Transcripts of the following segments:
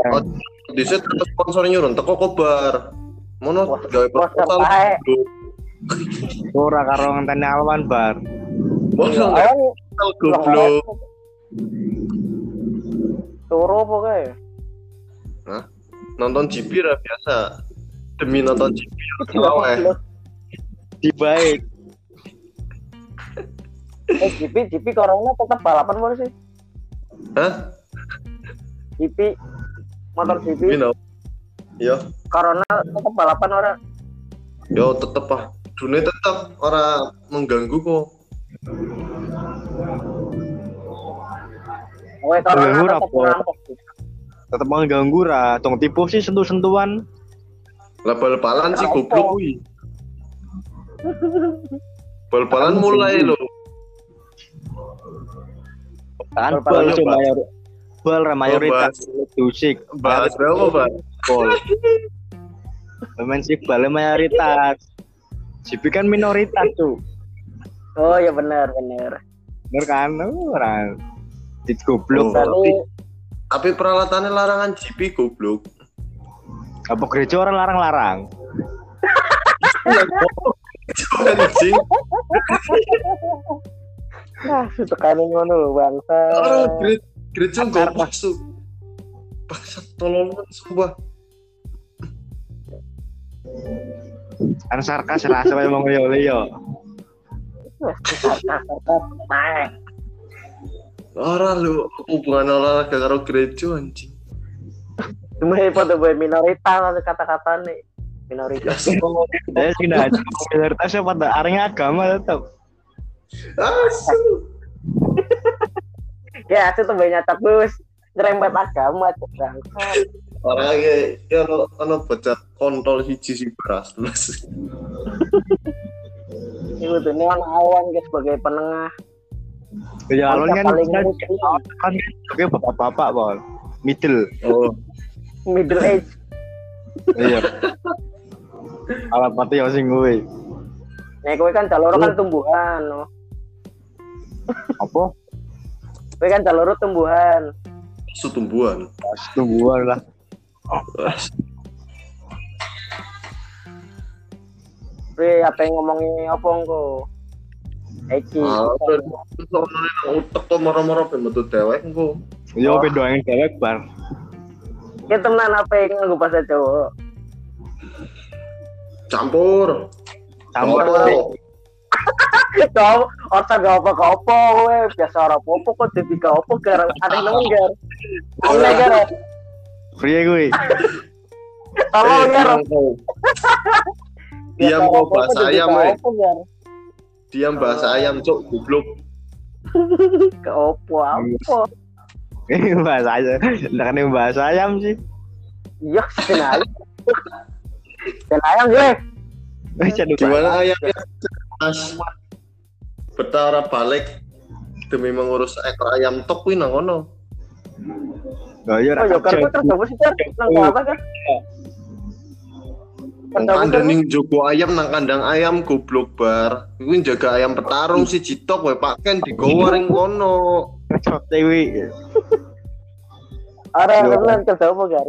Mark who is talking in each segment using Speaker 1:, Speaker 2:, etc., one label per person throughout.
Speaker 1: Oh, di situ sponsor nyurun teko kobar. Mono gawe proposal.
Speaker 2: Ora karo ngenteni Alwan bar.
Speaker 3: Awan
Speaker 1: gawe goblok.
Speaker 3: turu pokoknya.
Speaker 1: Hah? Nonton GP lah biasa. Demi nonton GP oh, eh.
Speaker 2: Di baik.
Speaker 3: Eh, GP, GP corona tetap balapan mana sih?
Speaker 1: Hah?
Speaker 3: GP, motor GP,
Speaker 1: Gini. Yo,
Speaker 3: corona tetap balapan orang.
Speaker 1: yo tetep ah. Dunia tetep orang mengganggu kok.
Speaker 3: Oke, corona
Speaker 2: Mengganggu
Speaker 3: tetap
Speaker 2: rapor.
Speaker 3: ngerampok.
Speaker 2: Tetep mengganggu ra. Tong tipu sih sentuh-sentuhan.
Speaker 1: Lah bal-balan sih goblok kuwi. Bal-balan mulai loh.
Speaker 2: Kan bal cuma. Bal ra mayoritas musik.
Speaker 1: Bahas berapa, Pak?
Speaker 2: Bal. Pemain sih bal mayoritas. Sipi kan minoritas tuh.
Speaker 3: Oh ya benar benar.
Speaker 2: Bener kan? Ora. Di goblok.
Speaker 1: Oh. Tapi peralatannya larangan GP goblok.
Speaker 2: Apa gereja orang larang-larang?
Speaker 1: Anjing.
Speaker 3: ah sutekane ngono bangsa.
Speaker 1: Orang gereja gereja nggak masuk. Bangsat tolong sumpah.
Speaker 2: Kan sarkas rasa kayak mau yo yo.
Speaker 3: Nah,
Speaker 1: Orang lu hubungan olahraga karo gereja anjing.
Speaker 3: Cuma pada gue minoritas kata-kata nih minoritas.
Speaker 2: Saya sih nggak minoritasnya pada arahnya agama tetap.
Speaker 1: Asu.
Speaker 3: Ya itu tuh banyak terus nyerempet agama tuh bangsa.
Speaker 1: Orang lagi ya lo ono baca kontol hiji sih beras terus.
Speaker 3: Itu tuh ini kan awan guys sebagai penengah.
Speaker 2: Ya alon kan
Speaker 3: paling
Speaker 2: kan kan oke bapak-bapak bol. Middle.
Speaker 1: Oh,
Speaker 3: middle age.
Speaker 2: Iya. Alat mati yang sing gue.
Speaker 3: Nah, kowe kan jalur kan tumbuhan, no.
Speaker 2: Apa?
Speaker 3: Kowe kan jalur tumbuhan.
Speaker 1: sutumbuhan.
Speaker 2: Pas tumbuhan lah.
Speaker 3: Kowe apa yang ngomongin apa engko? Eki.
Speaker 1: Ah, soalnya utek tuh moro-moro ben metu dewek engko.
Speaker 2: Yo beda yang cewek bar.
Speaker 3: Kita temenan apa yang nganggo bahasa cowok?
Speaker 1: Campur.
Speaker 2: Campur.
Speaker 3: Kau otak gak apa apa kowe biasa ora apa-apa kok jadi gak apa gar aneh nemen gar. Aneh gar.
Speaker 2: Free gue.
Speaker 3: Tolong gar.
Speaker 1: diam kau bahasa ayam weh. Diam bahasa ayam cok goblok.
Speaker 3: Ke opo apa?
Speaker 2: Eh bahasa aja. Nggak kan bahasa ayam sih.
Speaker 3: Iya, senayam. Senayam gue.
Speaker 2: Eh jadi
Speaker 1: Gimana ayamnya? Mas. Betara balik demi mengurus ekor ayam tok kuwi nang ngono.
Speaker 2: Gak ya
Speaker 3: Oh, ya kan gue terus apa sih? Nang apa kan?
Speaker 1: Nang kandang jogo ayam nang kandang ayam goblok bar. Kuwi jaga ayam petarung si Citok wae Pak Ken digowo ring kono.
Speaker 2: Cok dewi.
Speaker 3: Ora tenan kerja apa gar?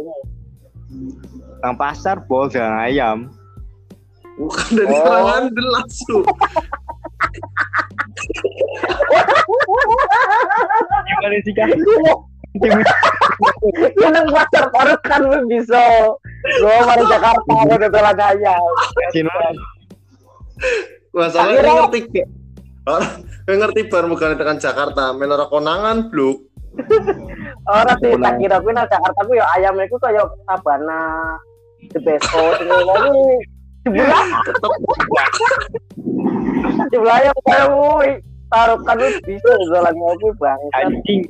Speaker 2: Nang pasar bol jangan ayam.
Speaker 1: Bukan dari
Speaker 3: Oh.
Speaker 1: kalangan langsung.
Speaker 2: Gimana sih kan?
Speaker 3: Ya nang pasar baru kan lu bisa. Gue mari Jakarta gue udah gaya.
Speaker 2: Sinuan.
Speaker 1: Masalahnya ngerti gak? Orang ngerti bar bukan tekan Jakarta, menara konangan bluk.
Speaker 3: Orang sih tak kira gue nang Jakarta gue ya ayamnya gue kayak Sabana, The Best Coast, ini lagi sebelah sebelah yang kayak gue taruh kan lu bisa jalan gue bang.
Speaker 2: Anjing.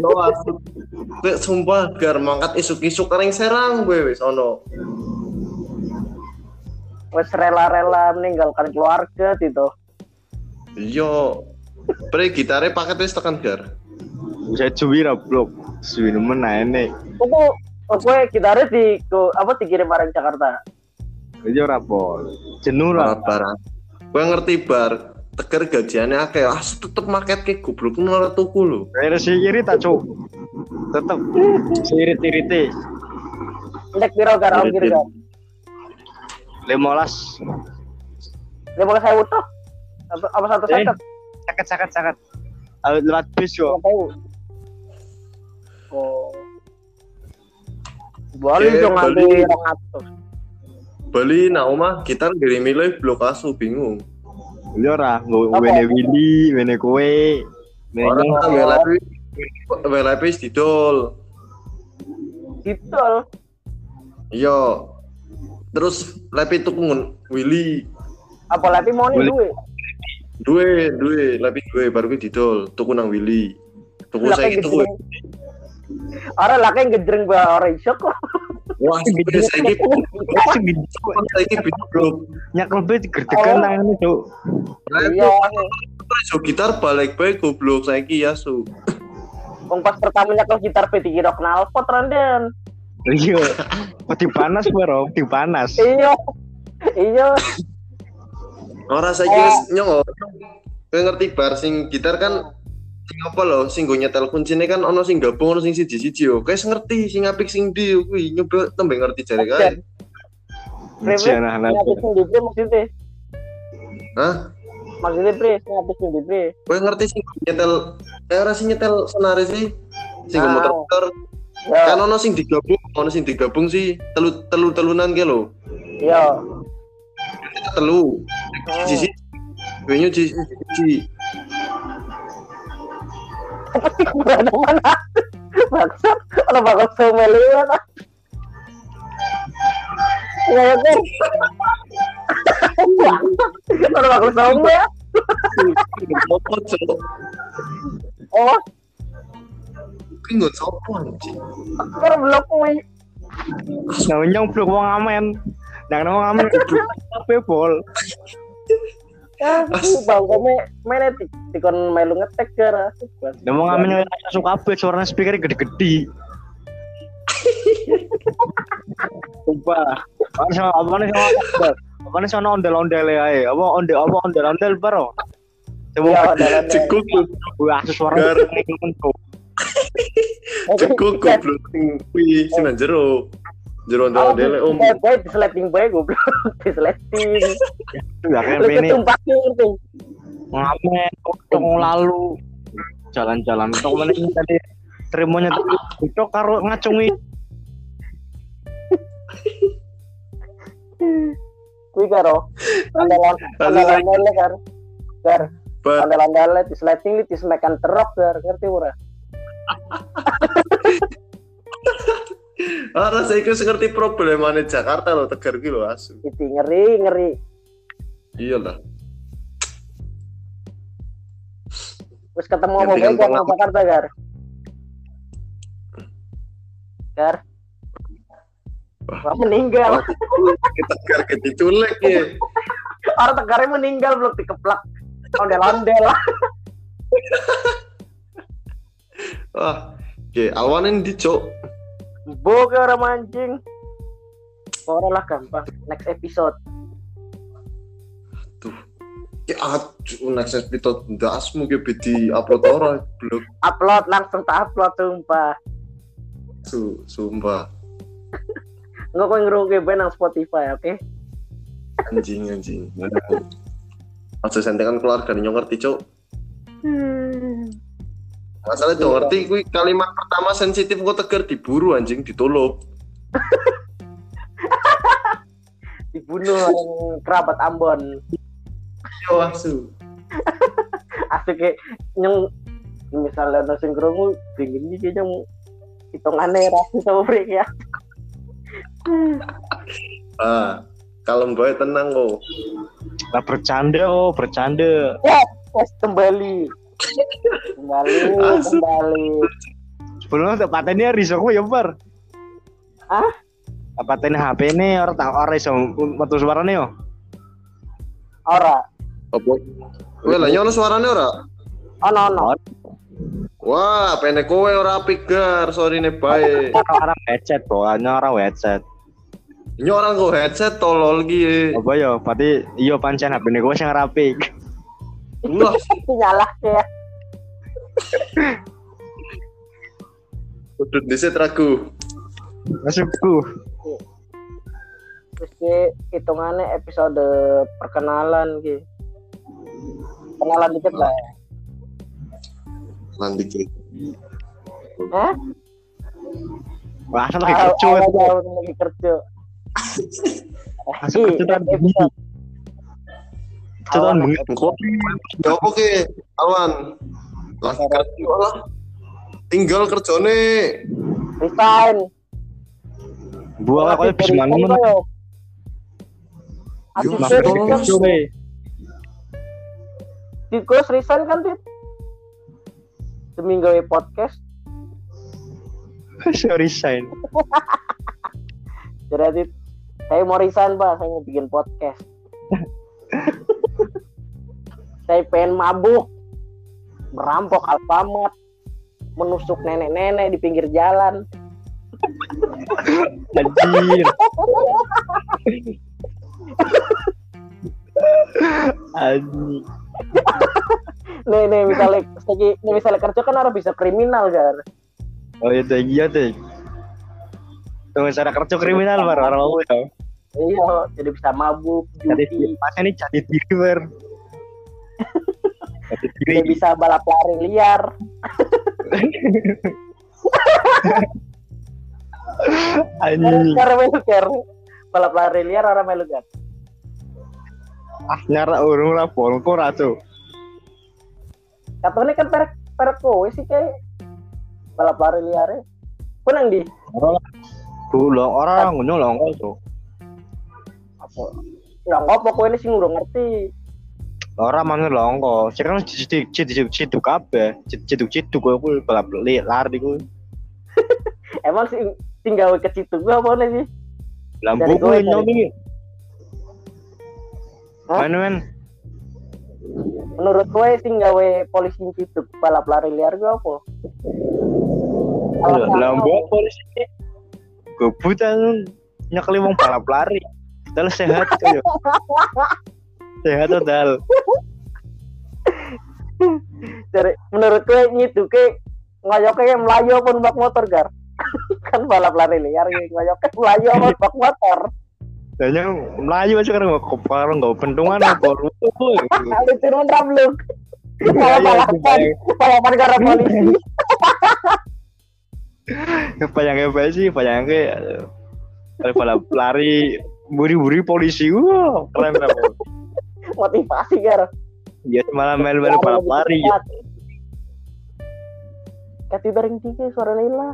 Speaker 1: no asli. Gue sumpah gar mangkat isuk-isuk kering serang gue wis ono.
Speaker 3: Wes rela-rela meninggalkan keluarga gitu.
Speaker 1: Iya. Pre gitare paket wis tekan gar.
Speaker 2: Bisa cuwi ra blok. Suwi nemen ae nek.
Speaker 3: Aku kita harus di ke, apa dikirim barang Jakarta.
Speaker 2: Iya ora pol. Jenuh lah.
Speaker 1: Barang. Gue ngerti bar. Tegar gajiannya akeh, ah tetep maket ke goblok ora tuku lho.
Speaker 2: Kayak si iri tak cuk. tetep sirit-sirite
Speaker 3: Indek piro gar ongkir gar.
Speaker 2: 15
Speaker 3: Dia boleh saya utuh. Apa apa satu
Speaker 2: Eh.
Speaker 3: seket?
Speaker 2: sakit sakit sakit lewat bis yo.
Speaker 3: Oh.
Speaker 1: Eh,
Speaker 3: dong
Speaker 1: Bali.
Speaker 3: orang atus.
Speaker 1: Bali nah omah gitar dari milih blok asu bingung.
Speaker 2: Ini ora wene Willy wene kowe
Speaker 1: kan WLP WLP wis didol.
Speaker 3: Ditol.
Speaker 1: Iya. Terus lepi tuku ngun Willy
Speaker 3: Apa lagi mau nih duit?
Speaker 1: duwe duwe lepi duwe baru kuwi didol tuku nang Willy. Tuku saiki tuku.
Speaker 3: lah kayak gejreng gua orang iso kok.
Speaker 1: Wah,
Speaker 2: Gede.
Speaker 1: saiki
Speaker 2: Langsung di
Speaker 1: saiki blok.
Speaker 2: nyakel be gerdekan
Speaker 3: Oh.
Speaker 2: nang ngene cuk
Speaker 3: Iya.
Speaker 1: iso gitar balik bae goblok saiki ya su.
Speaker 3: Wong pas pertamanya kalau gitar P dikira kenal pot renden.
Speaker 2: iya peti panas bro peti panas
Speaker 3: Iya. Iya.
Speaker 1: Ora saiki
Speaker 3: Oh.
Speaker 1: wis nyong. Kowe ngerti bar sing gitar kan sing apa lho sing go nyetel kuncine kan ono sing gabung ono sing siji-siji yo. Kowe ngerti sing apik sing ndi kuwi nyoba tembe ngerti jare kae.
Speaker 2: Nah nah
Speaker 3: Ngapis sing di Bre maksudnya.
Speaker 1: Hah?
Speaker 3: Maksudnya Bre, ngapis sing di Bre.
Speaker 1: Kowe ngerti sing nyetel eh ora sing nyetel senare sih. Sing go
Speaker 3: Ah.
Speaker 1: motor-motor
Speaker 3: Ya.
Speaker 1: kan ono sing digabung, ono sing digabung sih telu telu telunan ke lho.
Speaker 3: Iya.
Speaker 1: Telu. Siji kowe nyu siji siji.
Speaker 3: Berada mana? Maksud, kalau bakal semeli Ya ya kan? Kalau bakal semeli ya?
Speaker 1: Apa cok?
Speaker 3: Oh,
Speaker 1: Kuwi nggon sopo anjing?
Speaker 3: kan belum kui.
Speaker 2: nah nyong blok wong amen nang wong amen bol
Speaker 3: Ya, bang kome di dikon melu ngetek gara.
Speaker 2: nah langsung speaker gede-gede Sumpah. Apa sama apa nih sama ondel? Apa nih sama ondel-ondel ae? Apa ondel apa ondel-ondel?
Speaker 3: Iya,
Speaker 2: Coba
Speaker 1: Cekuk
Speaker 2: Wah, suara
Speaker 1: cekuk goblok sing kuwi sing jero. Jero
Speaker 3: Oh,
Speaker 1: ndel om.
Speaker 3: Boy, boy, disleting boy, goblok. Disleting.
Speaker 2: Enggak kayak
Speaker 3: Lu
Speaker 2: ini ngamen tok lalu jalan-jalan tok mana ini tadi terimanya tadi itu karo ngacungi
Speaker 3: Kui karo. Andalan andalan mele kan. Gar,
Speaker 1: Bar
Speaker 3: andalan mele disleting li dismekan terok gar, ngerti ora?
Speaker 1: ora saiki wis ngerti problemane Jakarta lho Tegar ki lho asu.
Speaker 3: Iki ngeri, ngeri.
Speaker 1: Iya lah.
Speaker 3: Terus ketemu apa
Speaker 1: pengalaman.
Speaker 3: Jakarta gar. Gar. Wah, meninggal.
Speaker 1: Tegar ke diculik ya.
Speaker 3: Orang tegarnya meninggal belum dikeplak. Ondel-ondel.
Speaker 1: Wah, oke, awanin di cok.
Speaker 3: Boke orang mancing. Orang lah gampang. Next episode.
Speaker 1: Ya aduh, next episode dasmu ke di upload ora blog
Speaker 3: Upload langsung tak upload sumpah.
Speaker 1: su sumpah
Speaker 3: Nggak kau ngerugi ben nang Spotify, oke?
Speaker 1: anjing anjing. Aja sentengan keluarga nyong ngerti cok. Masalah itu ngerti kuwi kalimat pertama sensitif kok tegar diburu anjing ditolong.
Speaker 3: Dibunuh orang kerabat Ambon.
Speaker 1: Yo asu.
Speaker 3: Asik kayak nyeng misalnya ada sing krungu dingin iki nyeng hitungannya rasis sama mereka ya.
Speaker 1: Ah, kalem bae tenang kok.
Speaker 2: lah bercanda oh bercanda
Speaker 3: Wes kembali. Kembali, kembali.
Speaker 2: sebelumnya tak patennya riso aku ya bar
Speaker 3: Hah?
Speaker 2: tak paten HP ini orang tak orang iso metu suarane yo
Speaker 3: Ora.
Speaker 1: Apa? Kowe lah nyono suarane ora?
Speaker 3: Ono ono.
Speaker 1: Wah, pene kowe ora apik gar, sorry ne bae.
Speaker 2: orang headset pokoknya orang headset
Speaker 1: Nyo orang kok headset tolol ki.
Speaker 2: apa yo berarti iya pancen HP ini gue sing rapi
Speaker 1: Wah,
Speaker 3: Itu nyala ya.
Speaker 1: Kudu dhisik ragu.
Speaker 2: Masukku.
Speaker 3: Terus ki hitungannya episode perkenalan ki. Kenalan dikit lah ya.
Speaker 1: Nanti ki.
Speaker 3: Hah?
Speaker 2: Wah, lagi kerja.
Speaker 3: lagi kerja.
Speaker 2: Masuk kerja dan bengi. Kerja dan bengi.
Speaker 1: Engko ya apa ki? Awan. Lagi kerja lah. Tinggal kerjane.
Speaker 3: Resign.
Speaker 2: Buah kok bisa mana
Speaker 1: Yo,
Speaker 3: Asik
Speaker 1: Mas,
Speaker 3: sih,
Speaker 1: tolong,
Speaker 3: kan
Speaker 1: Mas.
Speaker 2: Coba.
Speaker 3: Tikus resign kan Tit? Demi gawe podcast.
Speaker 2: Sorry, sign.
Speaker 3: Jadi saya mau resign pak, saya mau bikin podcast. saya pengen mabuk, merampok Alfamart, menusuk nenek-nenek di pinggir jalan.
Speaker 2: Anjir. Anjir.
Speaker 3: Nih nih misalnya, misalnya kerja kan harus bisa kriminal kan.
Speaker 2: Oh iya iya teh. Tuh cara kerja kriminal bar orang mau ya.
Speaker 3: Iya, jadi bisa mabuk,
Speaker 2: Jadi
Speaker 3: judi,
Speaker 2: masa ini jadi diri bar. Jadi
Speaker 3: bisa balap lari liar.
Speaker 2: Anjing.
Speaker 3: Karena melu ker. Balap lari liar orang melu kan.
Speaker 2: Ah nyara urung lah polko ratu.
Speaker 3: Katanya kan perek perek kowe sih kayak balap lari liar. Pun yang di
Speaker 2: Bulong orang ngono long tuh.
Speaker 3: apa? Kowe ini sing udah ngerti.
Speaker 2: Orang mana longko, sekarang ciduk ciduk ciduk apa? Ciduk ciduk gue pun balap lari gue.
Speaker 3: Emang sing gawe ke situ gua apa nih sih?
Speaker 2: Lampu
Speaker 3: gue,
Speaker 2: gue nyobi.
Speaker 3: Hah?
Speaker 2: Mana men?
Speaker 3: Menurut kowe sing gawe polisi situ balap lari liar gua apa?
Speaker 2: Lampu
Speaker 3: apa?
Speaker 2: Buta nyekeli wong balap lari. Dal sehat kayo. Sehat total.
Speaker 3: Dari menurut kowe nyitu ke ngoyoke kayak melayu pun bak motor gar. kan balap lari liar ngoyoke melayu pun bak motor.
Speaker 2: Dan yang melayu aja sekarang nggak kepala nggak pentungan apa lu.
Speaker 3: Lu turun rabluk.
Speaker 2: Iya,
Speaker 3: Kalau balapan, balapan karena polisi.
Speaker 2: Bayangnya apa sih? Bayangnya kalau balap lari buri-buri polisi, wah keren apa?
Speaker 3: Motivasi gar.
Speaker 2: Iya malah mel-mel balap lari. ya.
Speaker 3: Kati bareng tiga suara Laila.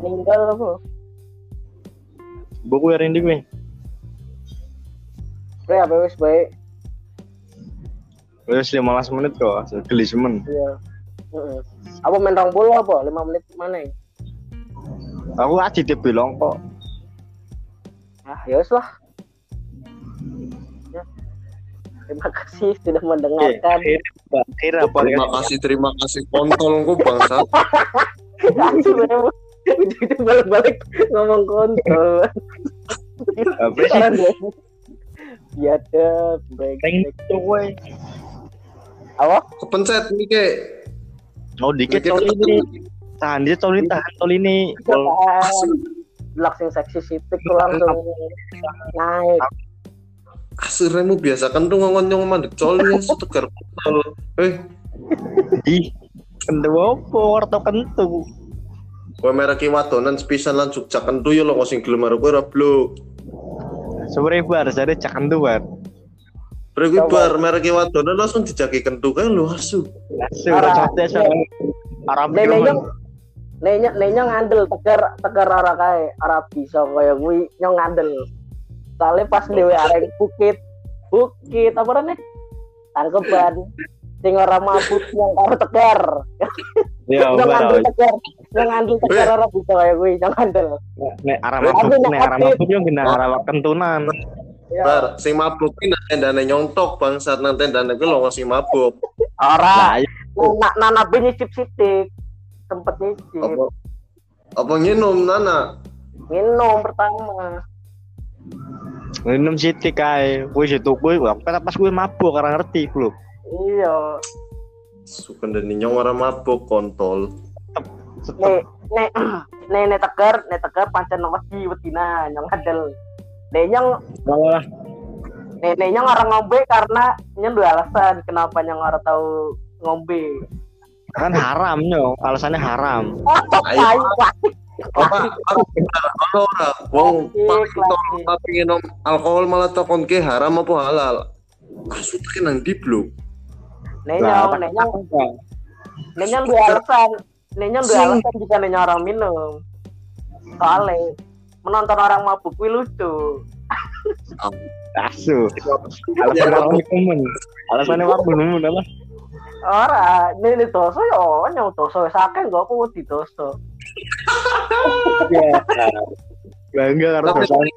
Speaker 3: Meninggal apa?
Speaker 2: Buku yang ini gue.
Speaker 3: Bre apa wis baik.
Speaker 2: Wes 15 menit kok, geli semen.
Speaker 3: Iya. Heeh. Apa main rong puluh apa? 5 menit mana ya?
Speaker 2: Aku aja dia bilang kok.
Speaker 3: Ah, ya lah. Ya. Terima kasih sudah mendengarkan.
Speaker 2: Apa
Speaker 1: Terima kasih, terima kasih kontol kok bangsat.
Speaker 3: Aku memang itu balik-balik ngomong kontol. Ya deh, break. Apa?
Speaker 1: Kepencet nih ke.
Speaker 2: Oh dikit tol ini. Tahan dia tol ini, tahan tol ini. Tol
Speaker 3: sing seksi sitik tuh langsung naik.
Speaker 1: Asiremu biasakan tuh ngomong mandek coli ya setegar kontol. Eh,
Speaker 2: Ih, kentu apa? Warta kentu.
Speaker 1: kowe merek wadonan sepisan lan Jogja kentu ya lo sing gelem karo kowe ora blok.
Speaker 2: Sebenarnya bar, cak kentu bar.
Speaker 3: Coba.
Speaker 1: bar merek wadonan langsung dijaki kentu kae lho asu.
Speaker 3: Arah.
Speaker 2: Arab
Speaker 3: Nenek Nenek nenek ngandel tegar tegar ora kae ora bisa kaya kuwi nyong ngandel. Soalnya pas dhewe areng bukit bukit apa rene? Tangkeban. Sing ora mabuk yang karo tegar.
Speaker 2: Ya,
Speaker 3: Nyong ngandel tegar. Nyong ngandel tegar ora bisa kaya kuwi nyong ngandel.
Speaker 2: Nek arah
Speaker 1: Tapi
Speaker 2: mabuk,
Speaker 3: nek
Speaker 2: arah
Speaker 3: update.
Speaker 2: mabuk yo kena arah kentunan.
Speaker 3: Ya.
Speaker 1: Bar, sing mabuk ki nang tendane nyontok bangsat nang tendane kuwi lho sing mabuk.
Speaker 3: Ora.
Speaker 2: Lah,
Speaker 3: Nak nana be nyicip sitik. Sempet nyicip.
Speaker 1: Apa apa nginum nana?
Speaker 3: Minum pertama.
Speaker 2: minum siti kae. Kuwi situ kuwi, pas pas kuwi mabuk karena ngerti lu.
Speaker 3: Iya.
Speaker 1: Sukan dan nyong orang mabuk kontol.
Speaker 3: nek nek nek nek tegar nek tegar pancen wedi wedina nyong adel nek nek nyong orang ngombe karena nyong dua alasan kenapa nyong orang tahu ngombe
Speaker 2: kan haram nyong, alasannya haram.
Speaker 1: Ayo. Apa? Ono ora. Wong tapi nginum alkohol malah takon ke haram apa halal. Asu tekan nang di blok.
Speaker 2: apa?
Speaker 3: nek nyong dua alasan nek nyong dua alasan jika nek nyong orang minum soalnya menonton orang mabuk kuwi lucu
Speaker 2: Asu. Alasannya temen? Alasannya apa temen apa?
Speaker 3: ora ini dosa ya nyong dosa akeh gak aku wedi dosa.
Speaker 2: Bangga karo dosane.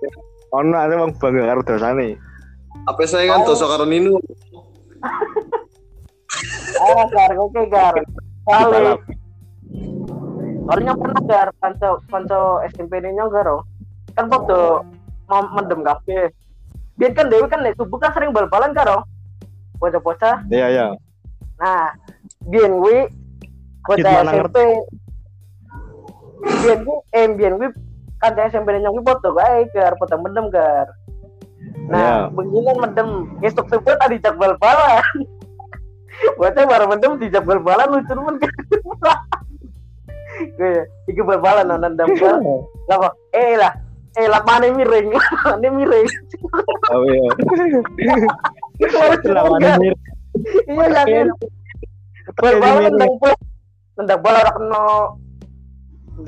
Speaker 2: Ono ada wong bangga karo dosane.
Speaker 1: Apa saya kan dosa karo Nino.
Speaker 3: ah gar oke gar kali. Orangnya pernah gar kanco kanco SMP ini nyong garo kan foto mau mendem kafe dia kan dewi kan nek subuh kan sering bal-balan karo bocah-bocah
Speaker 2: Iya iya.
Speaker 3: Nah, biyen kuwi bocah SMP. Biyen kuwi eh biyen kuwi kan SMP nyong kuwi foto kae gar foto mendem gar. Nah, begini mendem esok sebut tadi jak bal-balan. Bocah baru mendem di jak bal-balan lucu men. Gue iki bal-balan nendam bal. Lah eh lah eh lah mana miring, mana miring.
Speaker 2: Oh iya. Lawan mir.
Speaker 3: Iya yakin. Bal-balan nendang bal. Nendang bal ora kena.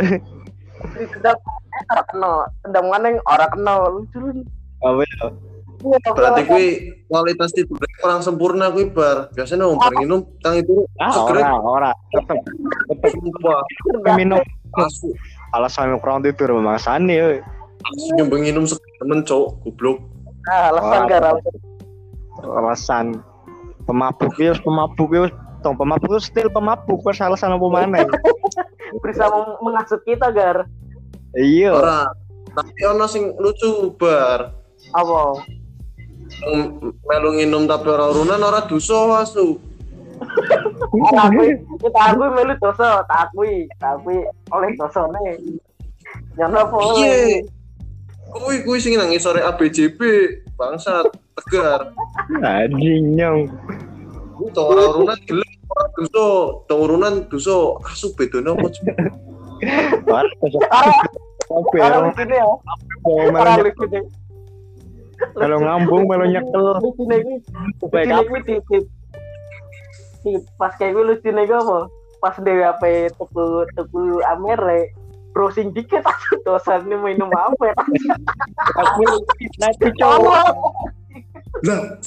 Speaker 3: Nendang eh ora kena. Nendang mana ora kena. Lucu lu.
Speaker 2: Oh iya.
Speaker 1: Berarti kui kualitas tidurnya kurang sempurna kui bar. Biasanya wong bar nginum tang itu
Speaker 2: Ah,
Speaker 1: segernya
Speaker 2: ora, ora. Tetep tetep minum
Speaker 1: asu.
Speaker 2: alasan kurang tidur memangsane
Speaker 1: nyembeng nginum temen cowok goblok.
Speaker 3: Ah, alasan garam.
Speaker 2: Alasan pemabuk ya pemabuk ya tong pemabuk itu still pemabuk wes alasan apa maneh.
Speaker 3: Bisa menghasut kita gar.
Speaker 2: Iya.
Speaker 1: Ora. Tapi ono sing lucu bar.
Speaker 3: Apa?
Speaker 1: Melu nginum tapi ora urunan ora dosa asu.
Speaker 3: Tak akui, kita akui melu dosa, tak akui, tak akui oleh dosa nih. Jangan apa oleh.
Speaker 1: Iya. Kui kui sing nang sore ABJB bangsat tegar.
Speaker 2: Anjing nyong.
Speaker 1: Ku tong ora urunan gelem ora dosa, tong urunan dosa asu bedone apa?
Speaker 2: Ora
Speaker 3: orang lucu nih ya,
Speaker 2: Kalau ngambung melu nyekel. Baik
Speaker 3: pas kayak gue lucu nih gue apa? Pas dewe apa tuku tuku amer re, browsing dikit aja dosa nih minum apa?
Speaker 2: Aku nanti cowok.
Speaker 1: Lah,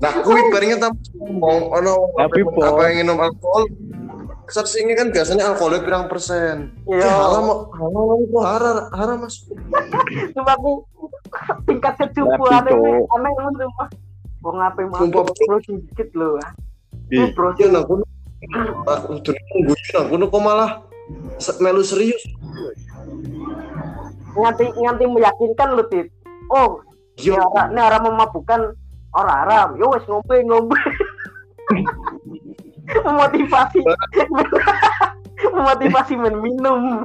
Speaker 1: nah kui baringnya tam ngomong ono
Speaker 2: Tapi,
Speaker 1: apa yang minum alkohol Searchingnya kan biasanya alkoholnya pirang persen.
Speaker 3: Iya.
Speaker 1: Ya haram, haram itu haram, haram mas.
Speaker 3: Cuma aku tingkat kecupuan
Speaker 2: Tapi,
Speaker 3: ini aneh banget rumah. Mau ngapain mau
Speaker 1: Sumpah, Bro.
Speaker 3: browsing dikit loh.
Speaker 2: Ih,
Speaker 3: Browsing
Speaker 1: Ya nang kono, ah, udah nunggu nang kono kok malah melu serius.
Speaker 3: nganti nganti meyakinkan lu tit oh ini
Speaker 1: Yo,
Speaker 3: orang ini orang memabukkan orang haram yo wes ngombe ngombe memotivasi memotivasi men minum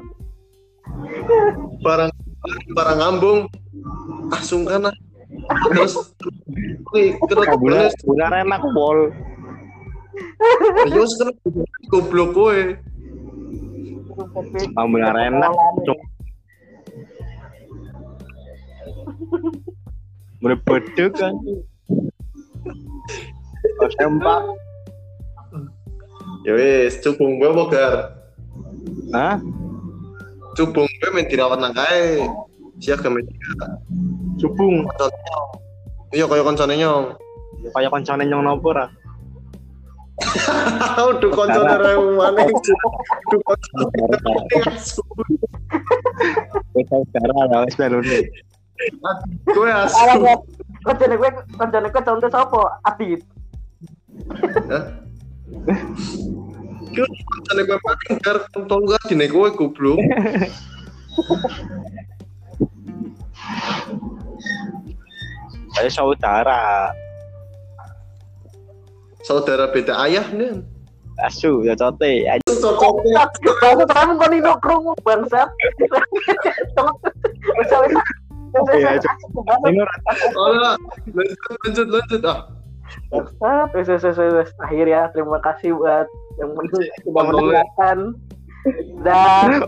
Speaker 1: barang barang ngambung, ah sungkan ah. Terus, kui kena
Speaker 2: Bulan bulan enak pol.
Speaker 1: yo kena goblok kowe.
Speaker 2: Benar enak. Mulai bedek kan. Oh, sempak.
Speaker 1: Ya wis, cubung gue bogar.
Speaker 2: Hah?
Speaker 1: Cubung gue main dirawat nang kae. Siap ke media.
Speaker 2: Cubung.
Speaker 1: Iya kaya koncone nyong.
Speaker 2: Kayak koncone nyong nopo ra?
Speaker 1: Udah koncone rewu maneh. Udah.
Speaker 2: Wis saudara lah wis melu nih.
Speaker 1: Gue asu.
Speaker 3: Kerjaan gue kerjaan gue contoh siapa Adit
Speaker 1: Gue koncone gue paling gar kontol gak dine gue goblok.
Speaker 2: Saya saudara.
Speaker 1: Saudara beda ayah nih.
Speaker 2: asu ya cote aja.
Speaker 3: Bangsat kamu kok nino krungu bangsat.
Speaker 2: Iya, ini
Speaker 1: Alah, lanjut lanjut lanjut ah.
Speaker 3: Bangsat, wis wis wis wis. Akhir ya, terima kasih buat yang mendengarkan. Dan